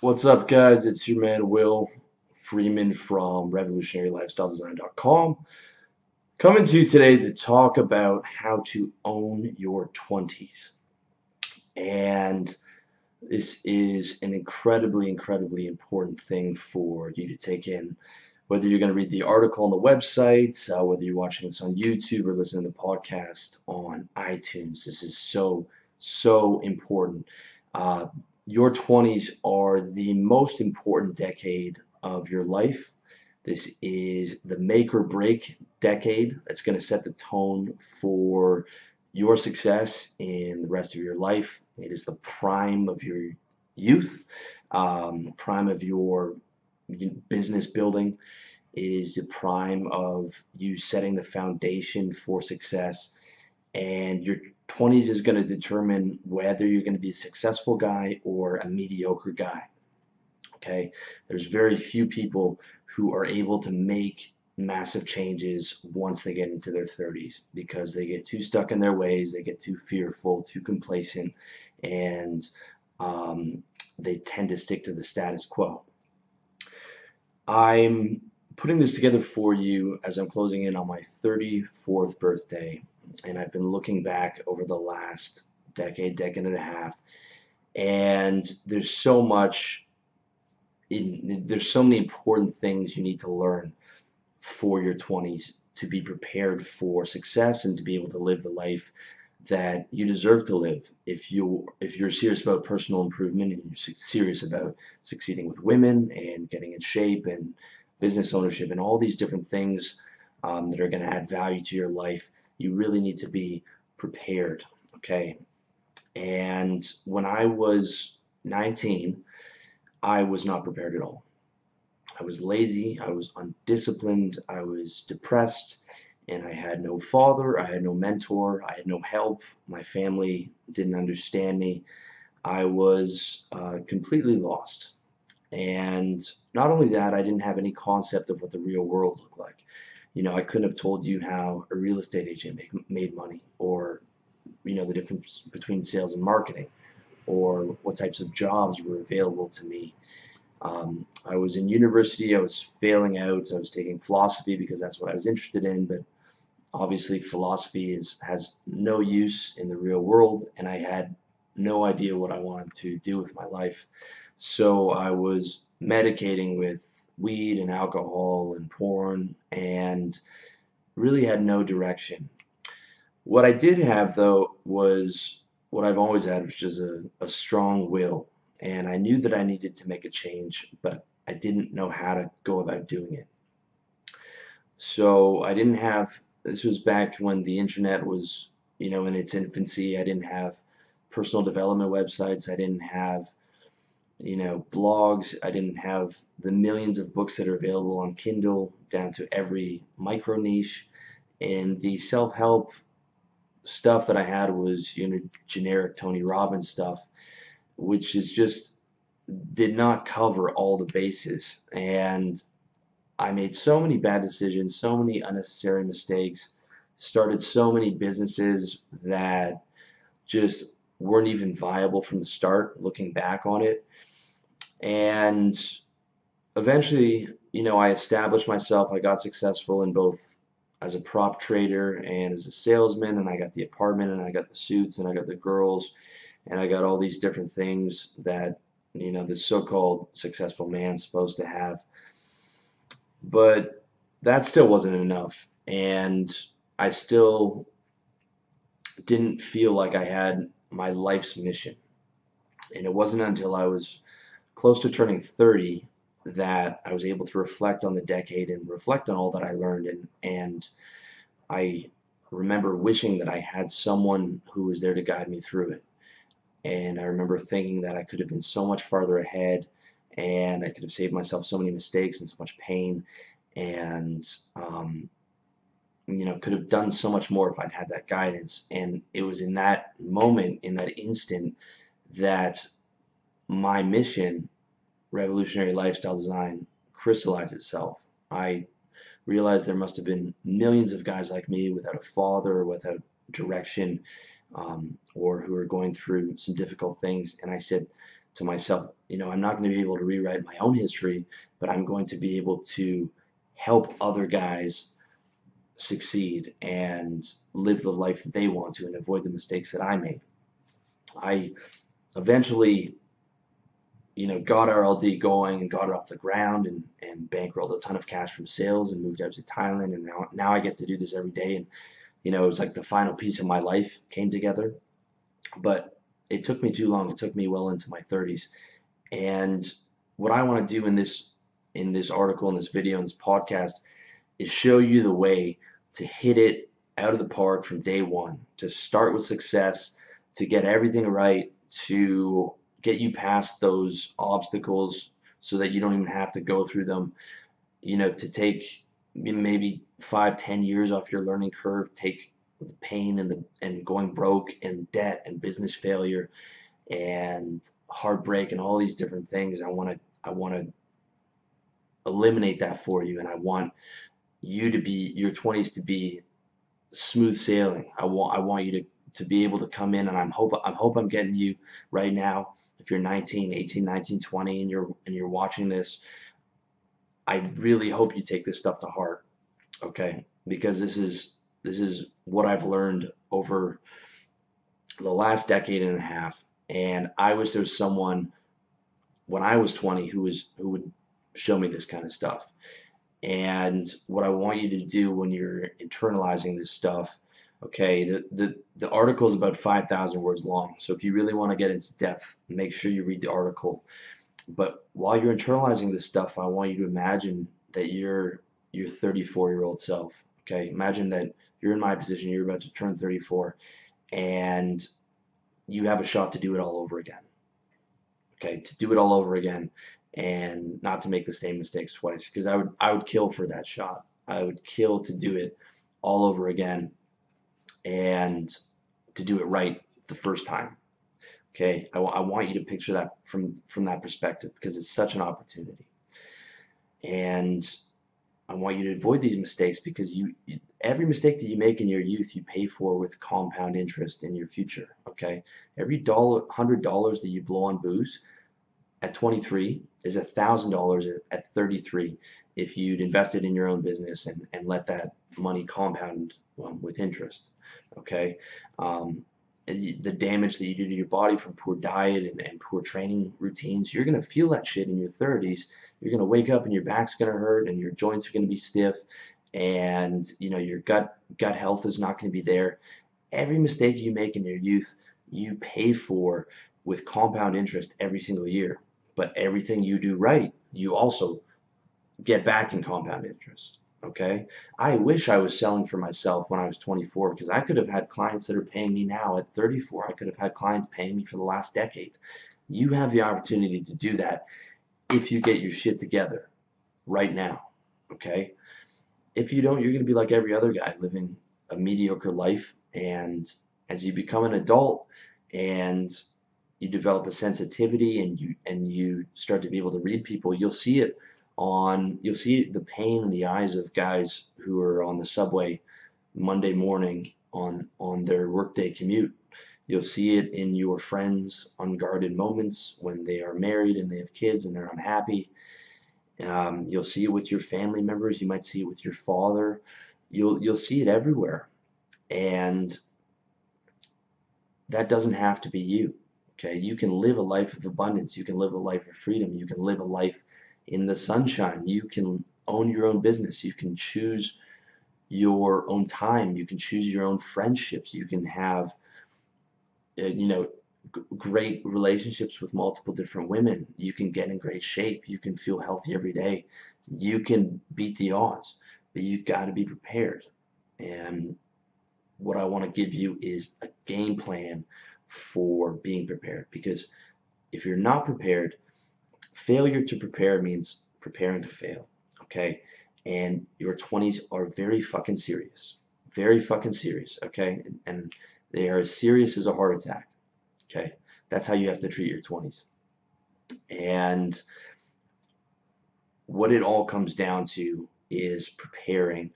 What's up, guys? It's your man Will Freeman from RevolutionaryLifestyleDesign.com coming to you today to talk about how to own your 20s. And this is an incredibly, incredibly important thing for you to take in. Whether you're going to read the article on the website, uh, whether you're watching this on YouTube or listening to the podcast on iTunes, this is so, so important. Uh, your 20s are the most important decade of your life. This is the make or break decade that's going to set the tone for your success in the rest of your life. It is the prime of your youth, um, prime of your business building. It is the prime of you setting the foundation for success and your 20s is going to determine whether you're going to be a successful guy or a mediocre guy. Okay, there's very few people who are able to make massive changes once they get into their 30s because they get too stuck in their ways, they get too fearful, too complacent, and um, they tend to stick to the status quo. I'm putting this together for you as I'm closing in on my 34th birthday and I've been looking back over the last decade, decade and a half, and there's so much. In, there's so many important things you need to learn for your 20s to be prepared for success and to be able to live the life that you deserve to live if you if you're serious about personal improvement and you're serious about succeeding with women and getting in shape and business ownership and all these different things um, that are going to add value to your life you really need to be prepared, okay? And when I was 19, I was not prepared at all. I was lazy, I was undisciplined, I was depressed, and I had no father, I had no mentor, I had no help, my family didn't understand me. I was uh, completely lost. And not only that, I didn't have any concept of what the real world looked like you know, I couldn't have told you how a real estate agent make, made money or, you know, the difference between sales and marketing or what types of jobs were available to me. Um, I was in university, I was failing out, I was taking philosophy because that's what I was interested in, but obviously philosophy is has no use in the real world and I had no idea what I wanted to do with my life. So I was medicating with weed and alcohol and porn and really had no direction. What I did have though was what I've always had, which is a, a strong will. And I knew that I needed to make a change, but I didn't know how to go about doing it. So I didn't have, this was back when the internet was, you know, in its infancy. I didn't have personal development websites. I didn't have you know, blogs. I didn't have the millions of books that are available on Kindle down to every micro niche. And the self-help stuff that I had was, you know, generic Tony Robbins stuff, which is just did not cover all the bases. And I made so many bad decisions, so many unnecessary mistakes, started so many businesses that just weren't even viable from the start looking back on it. And eventually you know I established myself. I got successful in both as a prop trader and as a salesman and I got the apartment and I got the suits and I got the girls and I got all these different things that you know this so-called successful man's supposed to have. But that still wasn't enough and I still didn't feel like I had my life's mission. And it wasn't until I was close to turning 30 that I was able to reflect on the decade and reflect on all that I learned. And and I remember wishing that I had someone who was there to guide me through it. And I remember thinking that I could have been so much farther ahead and I could have saved myself so many mistakes and so much pain. And um, you know could have done so much more if I'd had that guidance and it was in that moment in that instant that my mission, revolutionary lifestyle design, crystallized itself. I realized there must have been millions of guys like me without a father without direction um, or who are going through some difficult things. And I said to myself, you know, I'm not going to be able to rewrite my own history, but I'm going to be able to help other guys succeed and live the life that they want to and avoid the mistakes that I made. I eventually, you know, got RLD going and got it off the ground and, and bankrolled a ton of cash from sales and moved out to Thailand. And now, now I get to do this every day. And, you know, it was like the final piece of my life came together. But it took me too long. It took me well into my 30s. And what I want to do in this in this article, in this video, in this podcast, is show you the way to hit it out of the park from day one, to start with success, to get everything right, to get you past those obstacles so that you don't even have to go through them, you know, to take maybe five, ten years off your learning curve, take the pain and the and going broke and debt and business failure and heartbreak and all these different things. I want to I want to eliminate that for you and I want you to be your 20s to be smooth sailing. I want I want you to to be able to come in and I'm hope I'm hope I'm getting you right now if you're 19, 18, 19, 20 and you're and you're watching this I really hope you take this stuff to heart. Okay? Because this is this is what I've learned over the last decade and a half and I wish there was someone when I was 20 who was who would show me this kind of stuff. And what I want you to do when you're internalizing this stuff, okay, the, the, the article is about 5,000 words long. So if you really want to get into depth, make sure you read the article. But while you're internalizing this stuff, I want you to imagine that you're your 34 year old self. Okay, imagine that you're in my position, you're about to turn 34, and you have a shot to do it all over again. Okay, to do it all over again and not to make the same mistakes twice because I would I would kill for that shot. I would kill to do it all over again and to do it right the first time. Okay, I, I want you to picture that from from that perspective because it's such an opportunity. And I want you to avoid these mistakes because you, you every mistake that you make in your youth you pay for with compound interest in your future. Okay, every dollar, hundred dollars that you blow on booze at 23 is a thousand dollars at 33 if you'd invested in your own business and, and let that money compound um, with interest okay? Um, the damage that you do to your body from poor diet and, and poor training routines you're to feel that shit in your 30s you're to wake up and your back's to hurt and your joints are to be stiff and you know your gut gut health is not to be there. Every mistake you make in your youth you pay for with compound interest every single year but everything you do right, you also get back in compound interest. Okay? I wish I was selling for myself when I was 24 because I could have had clients that are paying me now at 34. I could have had clients paying me for the last decade. You have the opportunity to do that if you get your shit together right now. Okay? If you don't, you're going to be like every other guy living a mediocre life. And as you become an adult and you develop a sensitivity and you and you start to be able to read people you'll see it on you'll see the pain in the eyes of guys who are on the subway Monday morning on on their workday commute. You'll see it in your friends unguarded moments when they are married and they have kids and they're unhappy. Um, you'll see it with your family members. You might see it with your father. You'll you'll see it everywhere. And that doesn't have to be you Okay, you can live a life of abundance. You can live a life of freedom. You can live a life in the sunshine. You can own your own business. You can choose your own time. You can choose your own friendships. You can have, uh, you know, great relationships with multiple different women. You can get in great shape. You can feel healthy every day. You can beat the odds, but you got to be prepared. And what I want to give you is a game plan for being prepared. Because if you're not prepared failure to prepare means preparing to fail okay? And your 20s are very fucking serious. Very fucking serious okay? And, they are as serious as a heart attack okay? That's how you have to treat your 20s and what it all comes down to is preparing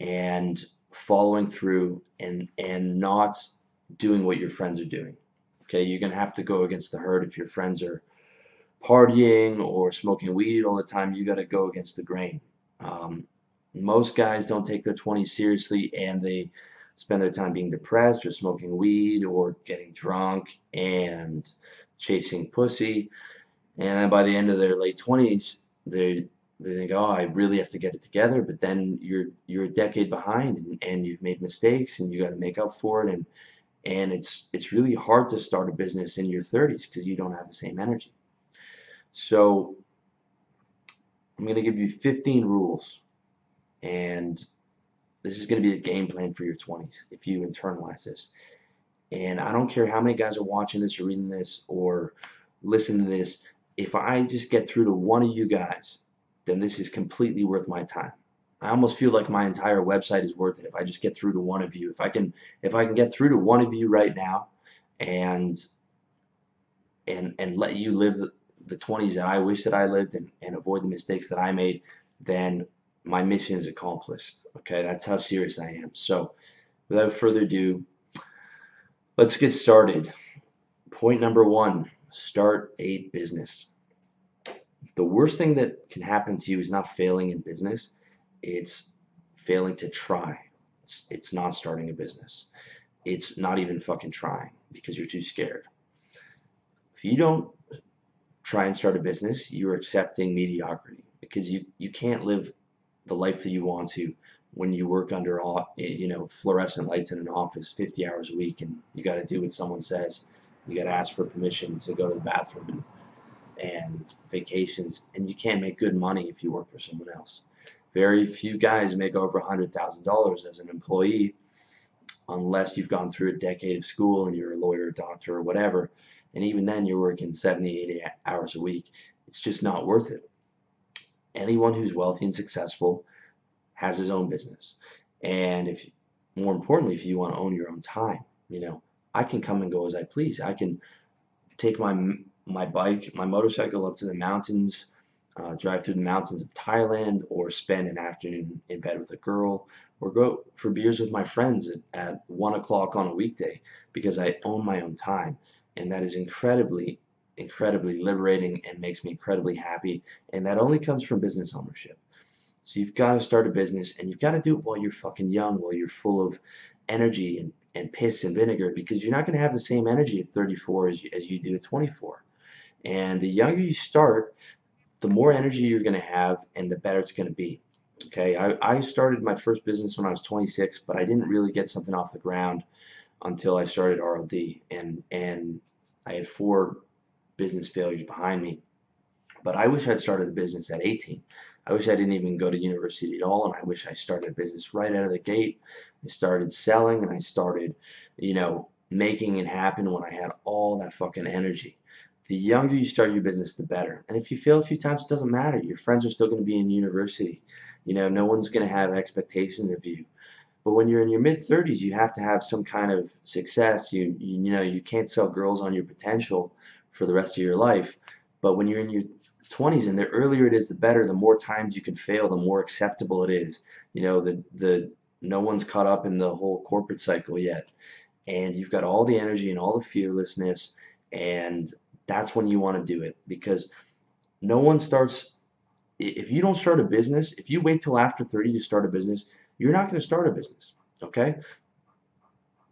and following through and and not doing what your friends are doing. Okay, you're gonna have to go against the herd if your friends are partying or smoking weed all the time. You got to go against the grain. Um, most guys don't take their 20s seriously and they spend their time being depressed or smoking weed or getting drunk and chasing pussy. And then by the end of their late 20s, they they think, oh, I really have to get it together. But then you're you're a decade behind and, and you've made mistakes and you got to make up for it. And and it's it's really hard to start a business in your 30s because you don't have the same energy. So I'm going to give you 15 rules and this is going to be a game plan for your 20s if you internalize this. And I don't care how many guys are watching this or reading this or listening to this. If I just get through to one of you guys, then this is completely worth my time. I almost feel like my entire website is worth it if I just get through to one of you. If I can if I can get through to one of you right now and and and let you live the, the 20s that I wish that I lived and, and avoid the mistakes that I made, then my mission is accomplished. Okay, that's how serious I am. So, without further ado, let's get started. Point number one start a business. The worst thing that can happen to you is not failing in business, it's failing to try. It's, it's not starting a business. It's not even fucking trying because you're too scared. If you don't try and start a business, you're accepting mediocrity because you, you can't live the life that you want to when you work under all you know fluorescent lights in an office 50 hours a week and you got to do what someone says you got to ask for permission to go to the bathroom and, and vacations and you can't make good money if you work for someone else very few guys make over $100,000 as an employee unless you've gone through a decade of school and you're a lawyer, doctor, or whatever. And even then, you're working 70, 80 hours a week. It's just not worth it anyone who's wealthy and successful has his own business. And if more importantly, if you want to own your own time, you know, I can come and go as I please. I can take my my bike, my motorcycle up to the mountains, uh, drive through the mountains of Thailand, or spend an afternoon in bed with a girl, or go for beers with my friends at, at one o'clock on a weekday because I own my own time, and that is incredibly incredibly liberating and makes me incredibly happy. And that only comes from business ownership. So you've got to start a business and you've got to do it while you're fucking young, while you're full of energy and, and piss and vinegar because you're not going to have the same energy at 34 as you, as you do at 24. And the younger you start, the more energy you're going to have and the better it's going to be. Okay, I, I started my first business when I was 26, but I didn't really get something off the ground until I started RLD. And, and I had four business failures behind me. But I wish I'd started a business at 18. I wish I didn't even go to university at all, and I wish I started a business right out of the gate. I started selling, and I started, you know, making it happen when I had all that fucking energy. The younger you start your business, the better. And if you fail a few times, it doesn't matter. Your friends are still going to be in university. You know, no one's going to have expectations of you. But when you're in your mid 30s, you have to have some kind of success. You, you, you know, you can't sell girls on your potential for the rest of your life. But when you're in your 20s and the earlier it is the better the more times you can fail the more acceptable it is you know the the no one's caught up in the whole corporate cycle yet and you've got all the energy and all the fearlessness and that's when you want to do it because no one starts if you don't start a business if you wait till after 30 to start a business you're not going to start a business okay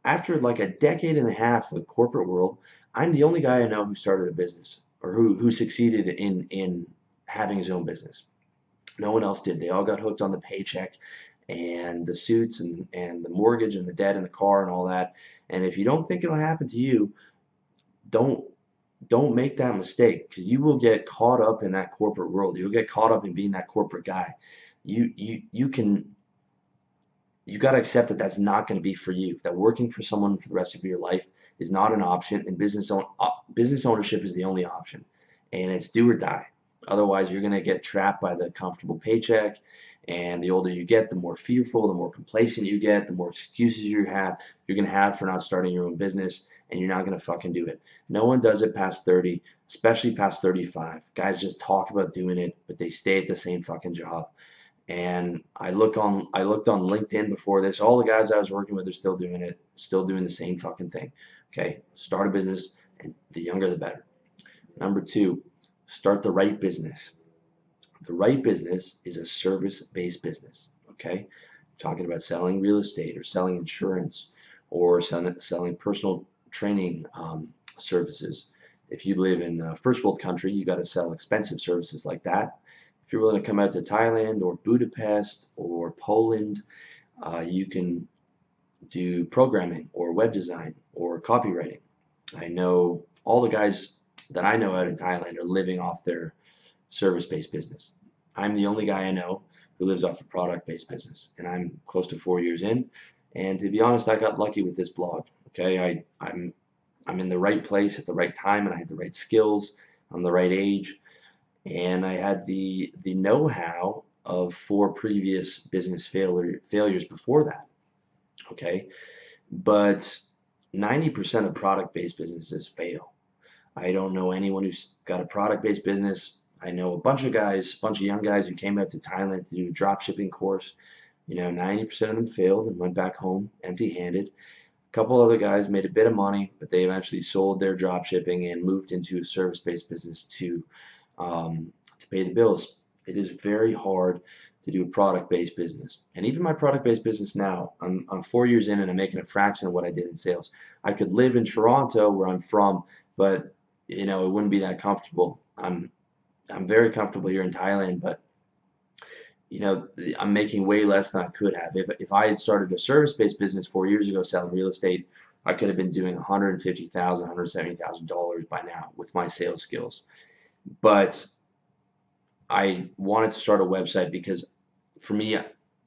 after like a decade and a half of the corporate world I'm the only guy I know who started a business or who, who succeeded in, in having his own business. No one else did. They all got hooked on the paycheck and the suits and, and the mortgage and the debt and the car and all that. And if you don't think it'll happen to you, don't don't make that mistake because you will get caught up in that corporate world. You'll get caught up in being that corporate guy. You you you can you got to accept that that's not going to be for you. That working for someone for the rest of your life is not an option, and business own, uh, business ownership is the only option, and it's do or die. Otherwise, you're going to get trapped by the comfortable paycheck, and the older you get, the more fearful, the more complacent you get, the more excuses you have you're going to have for not starting your own business, and you're not going to fucking do it. No one does it past 30, especially past 35. Guys just talk about doing it, but they stay at the same fucking job and I look on I looked on LinkedIn before this all the guys I was working with are still doing it still doing the same fucking thing okay start a business and the younger the better. Number two, start the right business. The right business is a service-based business. Okay, talking about selling real estate or selling insurance or selling personal training um, services. If you live in a first world country, you got to sell expensive services like that. If you're willing to come out to Thailand or Budapest or Poland, uh, you can do programming or web design or copywriting. I know all the guys that I know out in Thailand are living off their service-based business. I'm the only guy I know who lives off a product-based business, and I'm close to four years in. And to be honest, I got lucky with this blog. Okay, I, I'm I'm in the right place at the right time, and I had the right skills. I'm the right age, and I had the the know-how of four previous business failure failures before that. Okay, but 90% of product-based businesses fail. I don't know anyone who's got a product-based business. I know a bunch of guys, a bunch of young guys who came out to Thailand to do a drop shipping course. You know, 90% of them failed and went back home empty-handed. Couple other guys made a bit of money, but they eventually sold their drop shipping and moved into a service-based business to um, to pay the bills. It is very hard to do a product-based business. And even my product-based business now, I'm, I'm four years in and I'm making a fraction of what I did in sales. I could live in Toronto where I'm from, but you know, it wouldn't be that comfortable. I'm I'm very comfortable here in Thailand, but you know, I'm making way less than I could have. If, if I had started a service-based business four years ago selling real estate, I could have been doing $150,000, $170,000 by now with my sales skills. But I wanted to start a website because for me,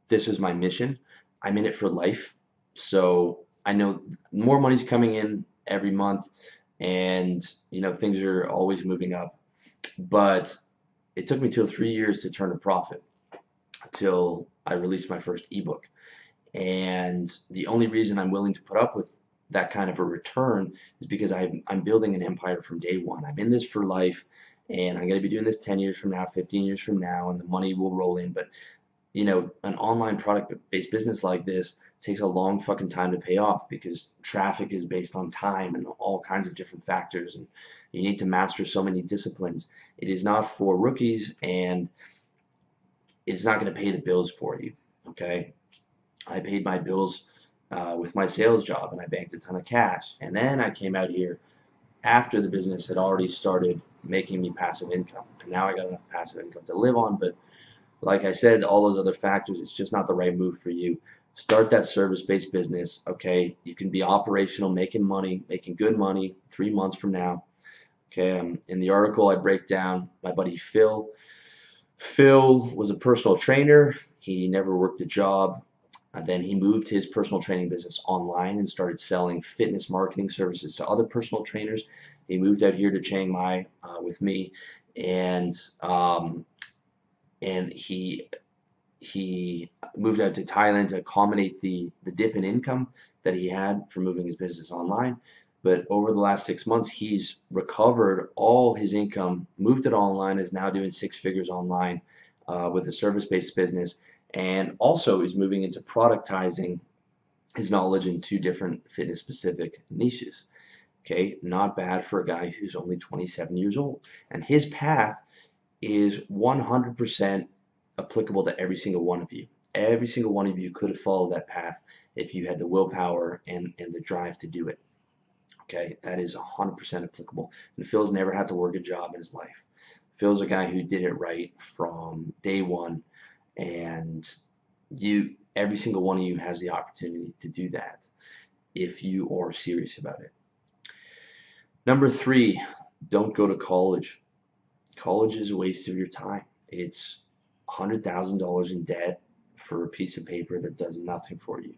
this is my mission. I'm in it for life. So I know more money's coming in every month and you know things are always moving up. But it took me till three years to turn a profit until I released my first ebook. And the only reason I'm willing to put up with that kind of a return is because I'm, I'm building an empire from day one. I'm in this for life and I'm going to be doing this 10 years from now, 15 years from now, and the money will roll in. But, you know, an online product based business like this takes a long fucking time to pay off because traffic is based on time and all kinds of different factors. And you need to master so many disciplines. It is not for rookies and it's not going to pay the bills for you. Okay. I paid my bills uh, with my sales job and I banked a ton of cash. And then I came out here after the business had already started making me passive income. And now I got enough passive income to live on. But like I said, all those other factors, it's just not the right move for you. Start that service-based business. Okay, you can be operational, making money, making good money three months from now. Okay, um, in the article I break down my buddy Phil. Phil was a personal trainer. He never worked a job. And then he moved his personal training business online and started selling fitness marketing services to other personal trainers. He moved out here to Chiang Mai uh, with me, and um, and he he moved out to Thailand to accommodate the the dip in income that he had from moving his business online. But over the last six months, he's recovered all his income, moved it online, is now doing six figures online uh, with a service-based business and also is moving into productizing his knowledge in two different fitness specific niches. Okay, not bad for a guy who's only 27 years old. And his path is 100% applicable to every single one of you. Every single one of you could have followed that path if you had the willpower and, and the drive to do it. Okay, that is 100% applicable. And Phil's never had to work a job in his life. Phil's a guy who did it right from day one. And you every single one of you has the opportunity to do that if you are serious about it. Number three don't go to college. College is a waste of your time. It's $100,000 in debt for a piece of paper that does nothing for you.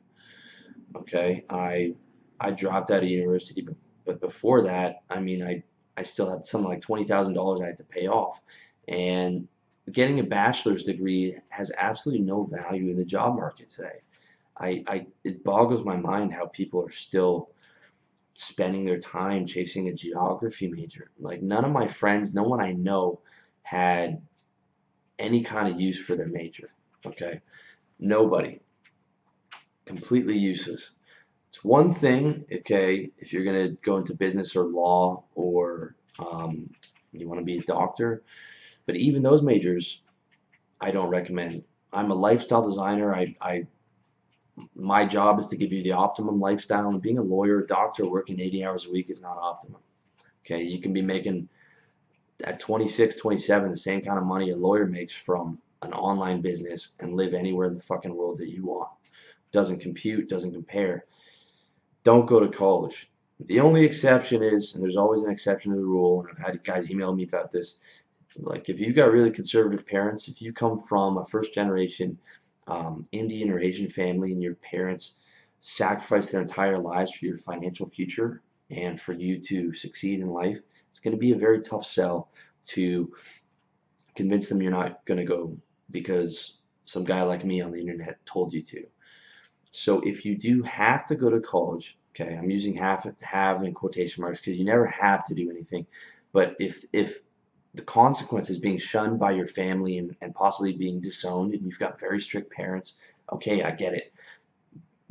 Okay I I dropped out of university but, but before that I mean I I still had something like $20,000 I had to pay off and getting a bachelor's degree has absolutely no value in the job market today. I, I it boggles my mind how people are still spending their time chasing a geography major. Like none of my friends, no one I know had any kind of use for their major. Okay, nobody. Completely useless. It's one thing, okay, if you're going to go into business or law or um, you want to be a doctor, but even those majors, I don't recommend. I'm a lifestyle designer. I, I my job is to give you the optimum lifestyle, and being a lawyer, a doctor, working 80 hours a week is not optimum. Okay, you can be making at 26, 27 the same kind of money a lawyer makes from an online business and live anywhere in the fucking world that you want. Doesn't compute, doesn't compare. Don't go to college. The only exception is, and there's always an exception to the rule, and I've had guys email me about this, like if you've got really conservative parents, if you come from a first generation um, Indian or Asian family and your parents sacrificed their entire lives for your financial future and for you to succeed in life, it's going to be a very tough sell to convince them you're not going to go because some guy like me on the internet told you to. So if you do have to go to college, okay, I'm using have have in quotation marks because you never have to do anything, but if if the consequence is being shunned by your family and, and possibly being disowned and you've got very strict parents okay i get it.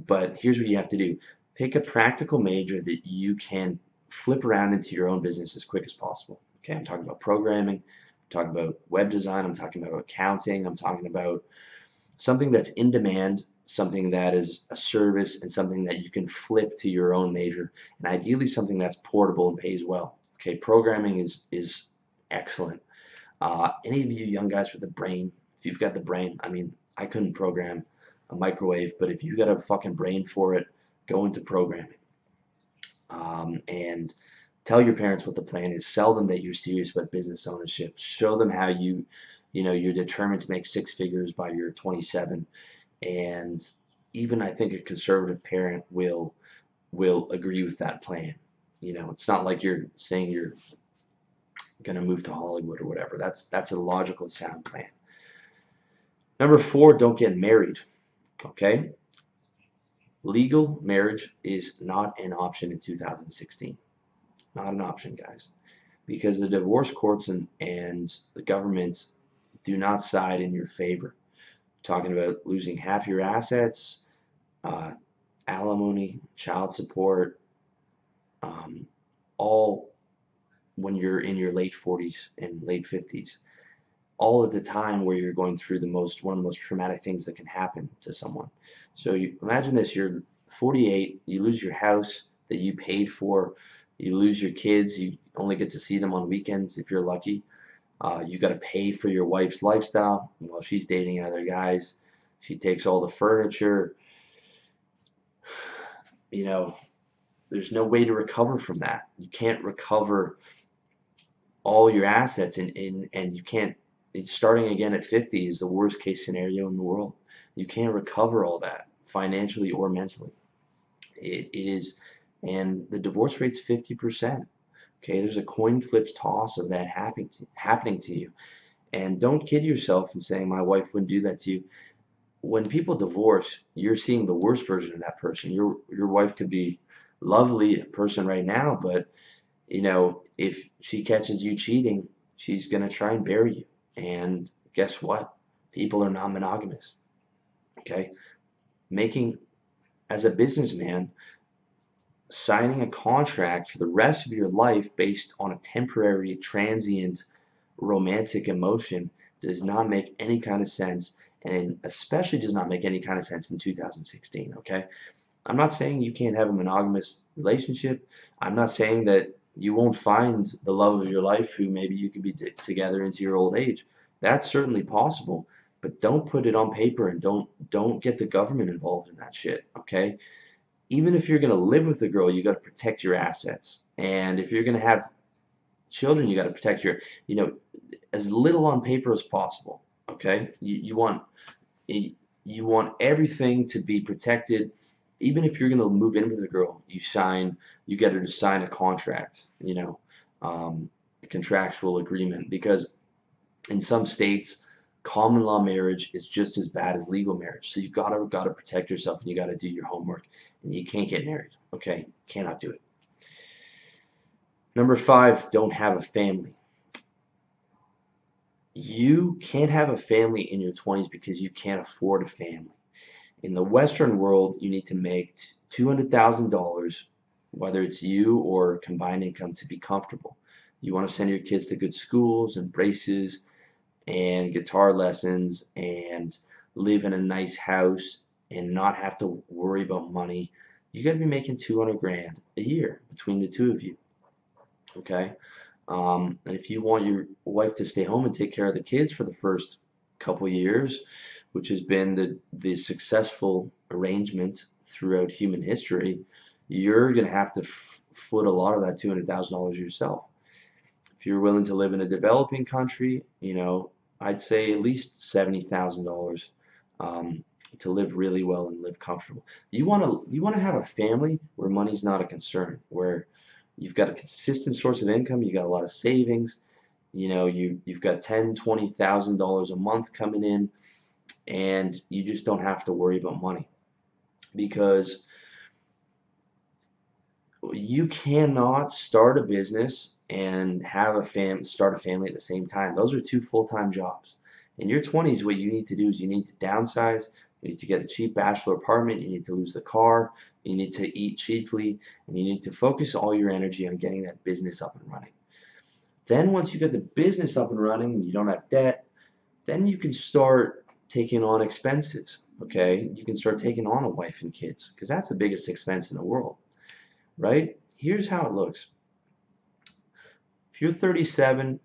But here's what you have to do. Pick a practical major that you can flip around into your own business as quick as possible okay? I'm talking about programming i'm talking about web design i'm talking about accounting i'm talking about something that's in demand something that is a service and something that you can flip to your own major and ideally something that's portable and pays well okay programming is is excellent. Uh, any of you young guys with a brain, if you've got the brain, I mean, I couldn't program a microwave, but if you got a fucking brain for it, go into programming. Um, and tell your parents what the plan is. Sell them that you're serious about business ownership. Show them how you, you know, you're determined to make six figures by your 27. And even I think a conservative parent will will agree with that plan. You know, it's not like you're saying you're going to move to Hollywood or whatever. That's that's a logical sound plan. Number four, don't get married. Okay? Legal marriage is not an option in 2016. Not an option, guys. Because the divorce courts and, and the government do not side in your favor. Talking about losing half your assets, uh, alimony, child support, um, all when you're in your late 40s and late 50s all at the time where you're going through the most one of the most traumatic things that can happen to someone. So you imagine this you're 48 you lose your house that you paid for you lose your kids you only get to see them on weekends if you're lucky uh, you got to pay for your wife's lifestyle. While she's dating other guys she takes all the furniture. You know there's no way to recover from that. You can't recover all your assets and, and, and you can't starting again at 50 is the worst case scenario in the world. You can't recover all that financially or mentally. It, it is and the divorce rate's 50% okay there's a coin flips toss of that happening to, happening to you and don't kid yourself in saying my wife wouldn't do that to you when people divorce you're seeing the worst version of that person your your wife could be lovely person right now but you know, if she catches you cheating, she's going to try and bury you. And guess what? People are non monogamous. Okay? Making, as a businessman, signing a contract for the rest of your life based on a temporary, transient, romantic emotion does not make any kind of sense. And especially does not make any kind of sense in 2016. Okay? I'm not saying you can't have a monogamous relationship. I'm not saying that you won't find the love of your life who maybe you could be together into your old age. That's certainly possible, but don't put it on paper and don't don't get the government involved in that shit, okay? Even if you're going to live with a girl, you got to protect your assets. And if you're going to have children, you got to protect your, you know, as little on paper as possible, okay? You you want you want everything to be protected even if you're going to move in with a girl, you sign, you get her to sign a contract, you know, um, a contractual agreement, because in some states, common law marriage is just as bad as legal marriage. So you gotta gotta protect yourself and you gotta do your homework, you can't get married. Okay, cannot do it. Number five, don't have a family. You can't have a family in your 20s because you can't afford a family In the Western world, you need to make $200,000, whether it's you or combined income, to be comfortable. You want to send your kids to good schools and braces and guitar lessons and live in a nice house and not have to worry about money. You got to be making 200 grand a year between the two of you. Okay? Um, and if you want your wife to stay home and take care of the kids for the first couple years, which has been the, the successful arrangement throughout human history, you're going to have to foot a lot of that $200,000 yourself. If you're willing to live in a developing country, you know, I'd say at least $70,000 um, to live really well and live comfortable. You want to you want to have a family where money's not a concern, where you've got a consistent source of income, you got a lot of savings, you know, you you've got ten, twenty thousand dollars a month coming in, and you just don't have to worry about money because you cannot start a business and have a fam start a family at the same time. Those are two full-time jobs. In your 20s, what you need to do is you need to downsize, you need to get a cheap bachelor apartment, you need to lose the car, you need to eat cheaply, and you need to focus all your energy on getting that business up and running. Then once you get the business up and running and you don't have debt, then you can start taking on expenses, okay? You can start taking on a wife and kids because that's the biggest expense in the world, right? Here's how it looks. If you're 37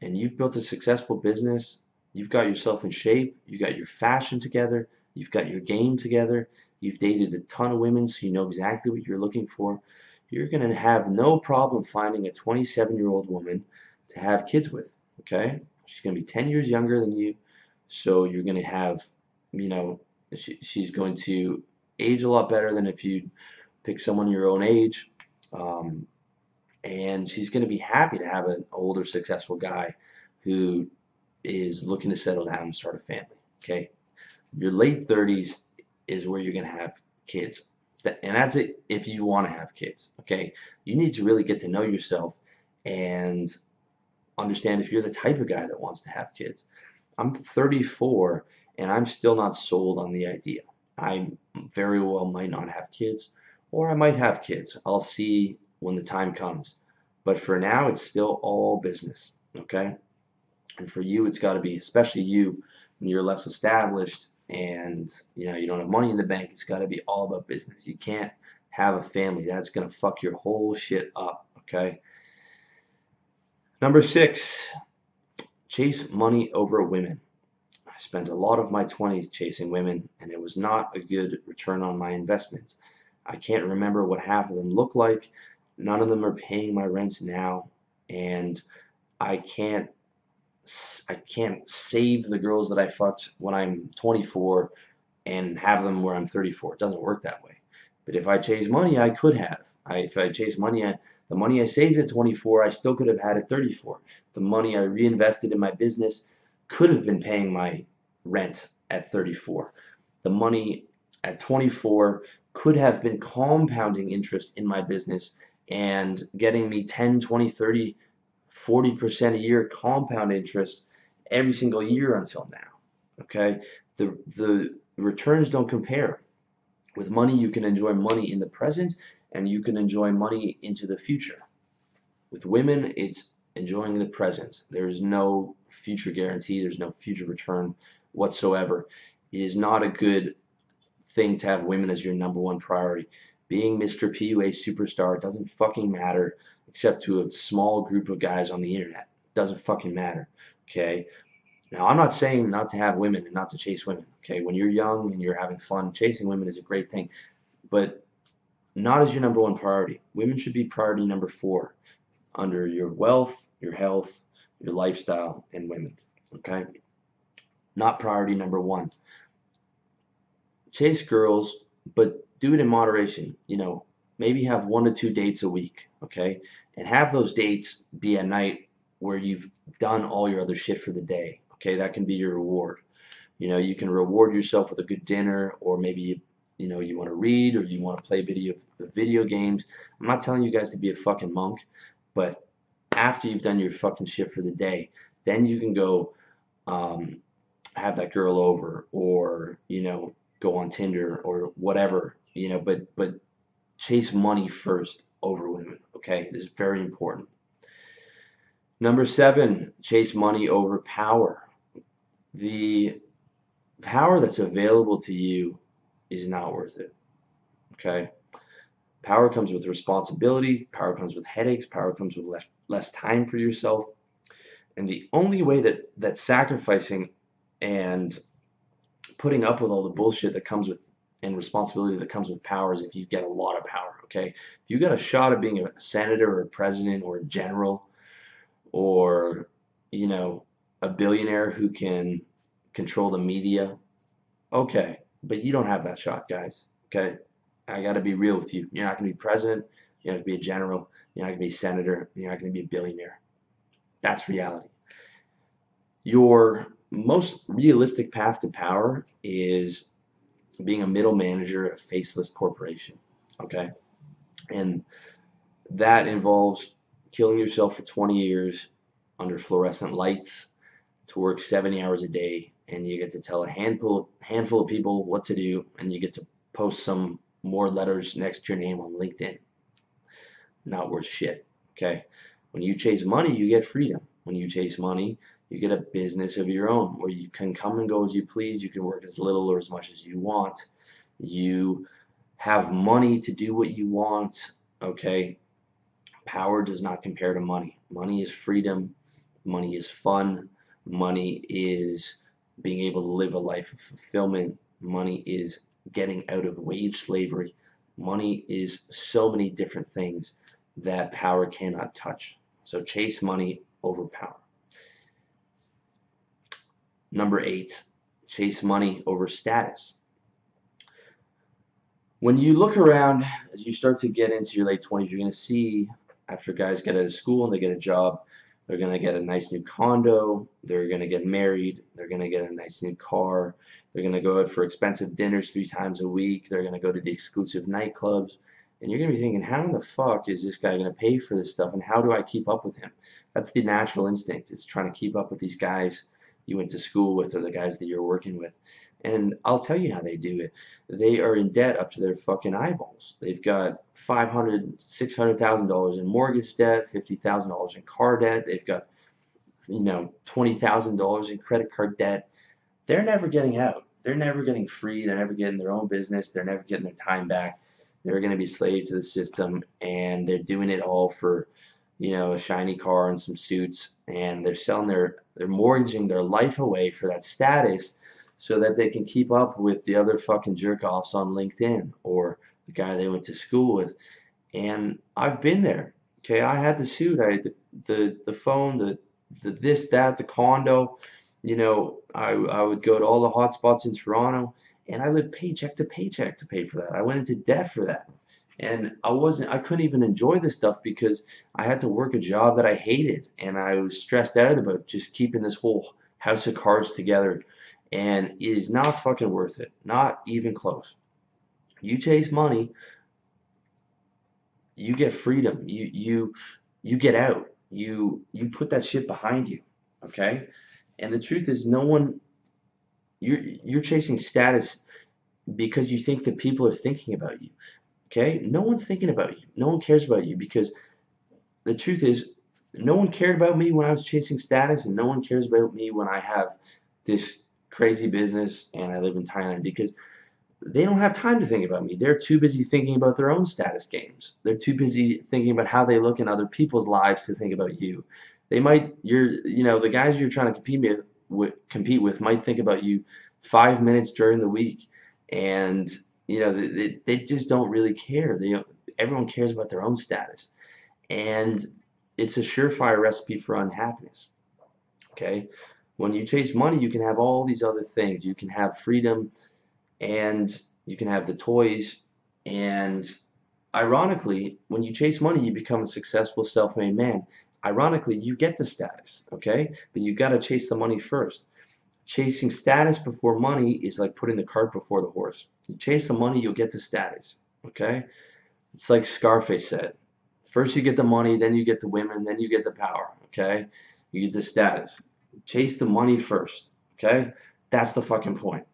and you've built a successful business, you've got yourself in shape, You've got your fashion together, you've got your game together, you've dated a ton of women so you know exactly what you're looking for, you're going to have no problem finding a 27 year old woman to have kids with, okay? She's going to be 10 years younger than you, so you're going to have, you know, she, she's going to age a lot better than if you pick someone your own age. Um, and she's going to be happy to have an older, successful guy who is looking to settle down and start a family. Okay, your late 30s is where you're going to have kids, and that's it if you want to have kids. Okay, you need to really get to know yourself and understand if you're the type of guy that wants to have kids. I'm 34 and I'm still not sold on the idea. I very well might not have kids, or I might have kids. I'll see when the time comes. But for now, it's still all business, okay? And for you, it's got to be, especially you, when you're less established and you know you don't have money in the bank. It's got to be all about business. You can't have a family. That's gonna fuck your whole shit up, okay? Number six, chase money over women. I spent a lot of my 20s chasing women, and it was not a good return on my investments. I can't remember what half of them look like. None of them are paying my rent now, and I can't I can't save the girls that I fucked when I'm 24 and have them where I'm 34. It doesn't work that way. But if I chase money, I could have. I, if I chase money, I, the money I saved at 24, I still could have had at 34. The money I reinvested in my business could have been paying my rent at 34. The money at 24 could have been compounding interest in my business and getting me 10, 20, 30, 40% a year compound interest every single year until now. Okay? The, the returns don't compare. With money, you can enjoy money in the present and you can enjoy money into the future. With women, it's enjoying the present. There's no future guarantee, there's no future return whatsoever. It is not a good thing to have women as your number one priority. Being Mr. PUA superstar doesn't fucking matter except to a small group of guys on the internet. Doesn't fucking matter. Okay? Now, I'm not saying not to have women and not to chase women. Okay? When you're young and you're having fun, chasing women is a great thing. But not as your number one priority. Women should be priority number four under your wealth, your health, your lifestyle, and women. Okay? Not priority number one. Chase girls, but do it in moderation. You know, maybe have one to two dates a week, okay? And have those dates be a night where you've done all your other shit for the day, okay? That can be your reward. You know, you can reward yourself with a good dinner, or maybe you, you know you want to read, or you want to play video video games. I'm not telling you guys to be a fucking monk, but after you've done your fucking shit for the day, then you can go um, have that girl over, or you know go on Tinder or whatever, you know, but but chase money first over women, okay? This is very important. Number 7, chase money over power. The power that's available to you is not worth it. Okay? Power comes with responsibility, power comes with headaches, power comes with less, less time for yourself. And the only way that that sacrificing and putting up with all the bullshit that comes with and responsibility that comes with power is if you get a lot of power, okay? If you got a shot of being a senator or a president or a general or you know, a billionaire who can control the media, okay, but you don't have that shot, guys. Okay, I got to be real with you. You're not going to be president. You're not going to be a general. You're not going to be a senator. You're not going to be a billionaire. That's reality. Your most realistic path to power is being a middle manager at a faceless corporation. Okay, and that involves killing yourself for 20 years under fluorescent lights to work 70 hours a day and you get to tell a handful handful of people what to do and you get to post some more letters next to your name on LinkedIn. Not worth shit. Okay. When you chase money, you get freedom. When you chase money, you get a business of your own where you can come and go as you please. You can work as little or as much as you want. You have money to do what you want. Okay. Power does not compare to money. Money is freedom. Money is fun. Money is being able to live a life of fulfillment. Money is getting out of wage slavery. Money is so many different things that power cannot touch. So chase money over power. Number eight, chase money over status. When you look around, as you start to get into your late 20s, you're going to see after guys get out of school and they get a job, they're going to get a nice new condo. They're going to get married. They're going to get a nice new car. They're going to go out for expensive dinners three times a week. They're going to go to the exclusive nightclubs. And you're going to be thinking, how in the fuck is this guy going to pay for this stuff? And how do I keep up with him? That's the natural instinct. It's trying to keep up with these guys you went to school with or the guys that you're working with. And I'll tell you how they do it. They are in debt up to their fucking eyeballs. They've got five hundred, six hundred thousand dollars in mortgage debt, fifty thousand dollars in car debt. They've got, you know, twenty thousand dollars in credit card debt. They're never getting out. They're never getting free. They're never getting their own business. They're never getting their time back. They're going to be slave to the system, and they're doing it all for, you know, a shiny car and some suits, and they're selling their, they're mortgaging their life away for that status so that they can keep up with the other fucking jerk offs on LinkedIn or the guy they went to school with. And I've been there. Okay, I had the suit, I had the the, the phone, the the this, that, the condo. You know, I I would go to all the hot spots in Toronto and I lived paycheck to paycheck to pay for that. I went into debt for that. And I wasn't I couldn't even enjoy this stuff because I had to work a job that I hated and I was stressed out about just keeping this whole house of cards together and it is not fucking worth it. Not even close. You chase money, you get freedom. You you you get out. You you put that shit behind you. Okay? And the truth is no one you're you're chasing status because you think that people are thinking about you. Okay? No one's thinking about you. No one cares about you because the truth is no one cared about me when I was chasing status and no one cares about me when I have this crazy business and I live in Thailand because they don't have time to think about me. They're too busy thinking about their own status games. They're too busy thinking about how they look in other people's lives to think about you. They might, you're, you know, the guys you're trying to compete with, compete with might think about you five minutes during the week, and you know, they, they just don't really care. They, everyone cares about their own status, and it's a surefire recipe for unhappiness. Okay, when you chase money, you can have all these other things. You can have freedom and you can have the toys. And ironically, when you chase money, you become a successful self-made man. Ironically, you get the status, okay? But you got to chase the money first. Chasing status before money is like putting the cart before the horse. You chase the money, you'll get the status, okay? It's like Scarface said. First you get the money, then you get the women, then you get the power, okay? You get the status. Chase the money first. Okay? That's the fucking point.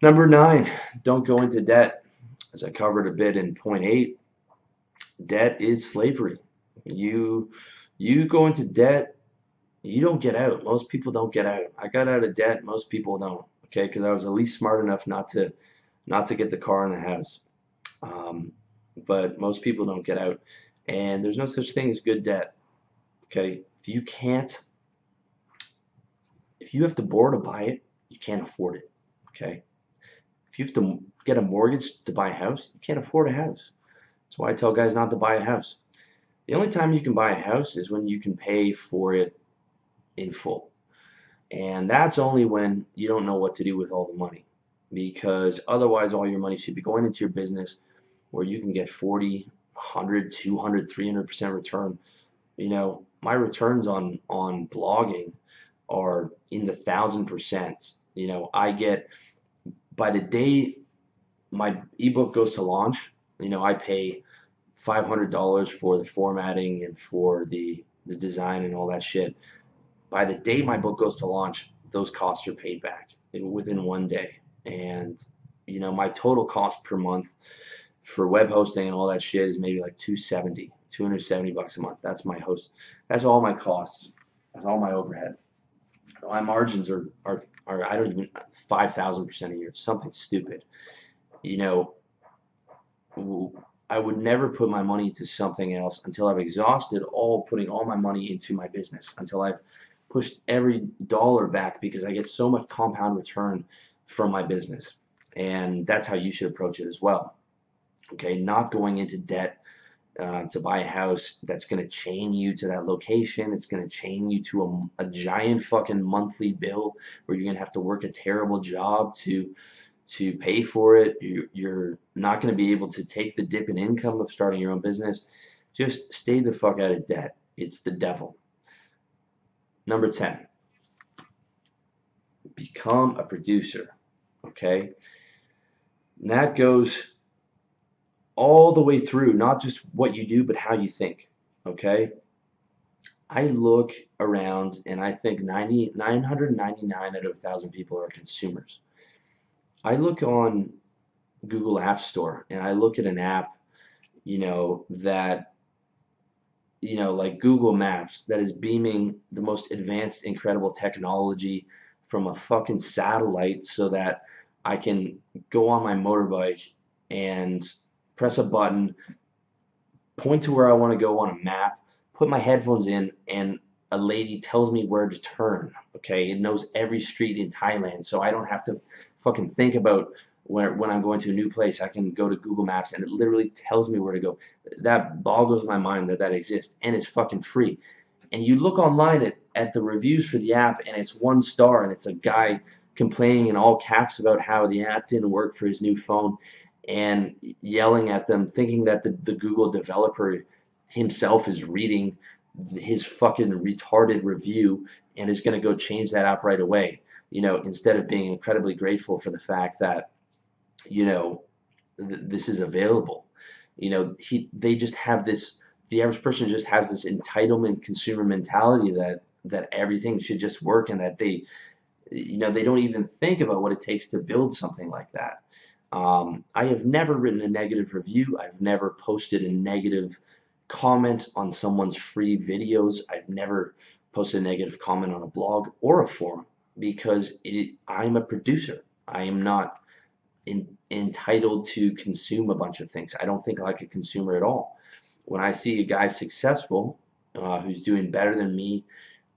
Number nine, don't go into debt. As I covered a bit in point eight, debt is slavery. You you go into debt, you don't get out. Most people don't get out. I got out of debt. Most people don't. Okay, because I was at least smart enough not to not to get the car in the house. Um, but most people don't get out, and there's no such thing as good debt. Okay, if you can't, if you have to borrow to buy it, you can't afford it. Okay, if you have to get a mortgage to buy a house, you can't afford a house. That's why I tell guys not to buy a house. The only time you can buy a house is when you can pay for it in full. And that's only when you don't know what to do with all the money. Because otherwise, all your money should be going into your business where you can get 40, 100, 200, 300% return. You know, my returns on, on blogging are in the thousand percent. You know, I get, by the day my ebook goes to launch, you know, I pay $500 for the formatting and for the, the design and all that shit. By the day my book goes to launch, those costs are paid back within one day. And, you know, my total cost per month for web hosting and all that shit is maybe like 270, 270 bucks a month. That's my host. That's all my costs. That's all my overhead. My margins are, are, are I don't even, 5,000% a year. Something stupid. You know, I would never put my money into something else until I've exhausted all putting all my money into my business until I've pushed every dollar back because I get so much compound return from my business and that's how you should approach it as well okay not going into debt uh, to buy a house that's going to chain you to that location it's going to chain you to a, a giant fucking monthly bill where you're going to have to work a terrible job to to pay for it. You're not going to be able to take the dip in income of starting your own business. Just stay the fuck out of debt. It's the devil. Number 10, become a producer. Okay? And that goes all the way through, not just what you do, but how you think. Okay? I look around and I think 90, 999 out of 1,000 people are consumers. I look on Google App Store and I look at an app, you know, that, you know, like Google Maps that is beaming the most advanced, incredible technology from a fucking satellite so that I can go on my motorbike and press a button, point to where I want to go on a map, put my headphones in, and a lady tells me where to turn. Okay, it knows every street in Thailand, so I don't have to fucking think about when, when I'm going to a new place. I can go to Google Maps and it literally tells me where to go. That boggles my mind that that exists and it's fucking free. And you look online at, at the reviews for the app and it's one star and it's a guy complaining in all caps about how the app didn't work for his new phone and yelling at them thinking that the, the Google developer himself is reading his fucking retarded review and is going to go change that app right away you know, instead of being incredibly grateful for the fact that, you know, th this is available. You know, he they just have this. The average person just has this entitlement consumer mentality that that everything should just work and that they, you know, they don't even think about what it takes to build something like that. Um, I have never written a negative review. I've never posted a negative comment on someone's free videos. I've never posted a negative comment on a blog or a forum because it, I'm a producer. I am not in, entitled to consume a bunch of things. I don't think like a consumer at all. When I see a guy successful uh, who's doing better than me,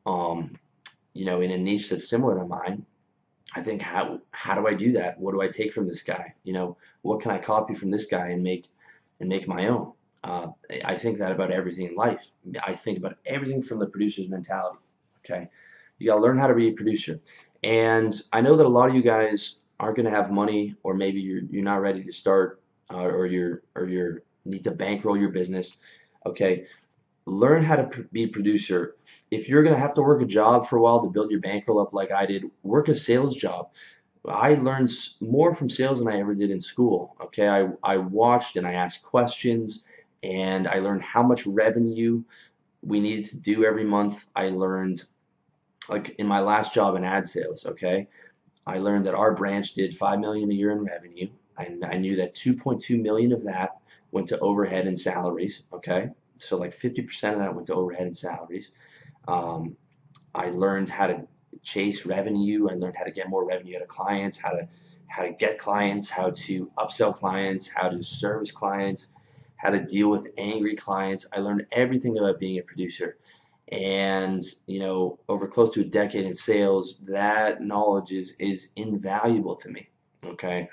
um, you know, in a niche that's similar to mine, I think how how do I do that? What do I take from this guy? You know, what can I copy from this guy and make and make my own? Uh, I think that about everything in life. I think about everything from the producer's mentality. Okay, you got to learn how to be a producer. And I know that a lot of you guys aren't going to have money, or maybe you're you're not ready to start, uh, or you're or you're need to bankroll your business. Okay, learn how to be a producer. If you're going to have to work a job for a while to build your bankroll up, like I did, work a sales job. I learned more from sales than I ever did in school. Okay, I I watched and I asked questions, and I learned how much revenue we needed to do every month. I learned like in my last job in ad sales, okay, I learned that our branch did 5 million a year in revenue. I, I knew that 2.2 million of that went to overhead and salaries. Okay, so like 50% of that went to overhead and salaries. Um, I learned how to chase revenue. I learned how to get more revenue out of clients, how to how to get clients, how to upsell clients, how to service clients, how to deal with angry clients. I learned everything about being a producer. And, you know, over close to a decade in sales, that knowledge is, is invaluable to me. Okay.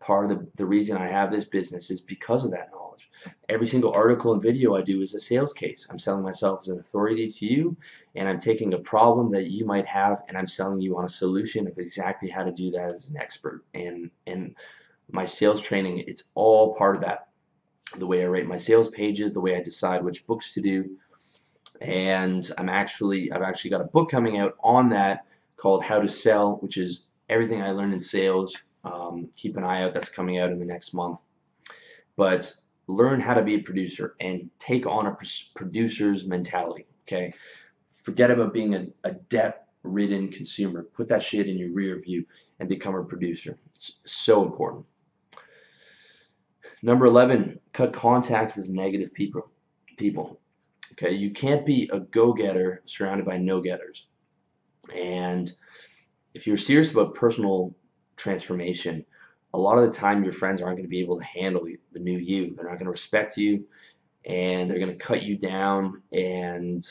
Part of the, the reason I have this business is because of that knowledge. Every single article and video I do is a sales case. I'm selling myself as an authority to you, and I'm taking a problem that you might have, and I'm selling you on a solution of exactly how to do that as an expert. And and my sales training, it's all part of that the way I write my sales pages, the way I decide which books to do. And I'm actually, I've actually got a book coming out on that called How to Sell, which is everything I learned in sales. Um, keep an eye out, that's coming out in the next month. But learn how to be a producer and take on a producer's mentality, okay? Forget about being a, a debt ridden consumer. Put that shit in your rear view and become a producer. It's so important. Number 11, cut contact with negative people. People. Okay, you can't be a go-getter surrounded by no-getters. And if you're serious about personal transformation, a lot of the time your friends aren't going to be able to handle the new you. They're not going to respect you and they're going to cut you down and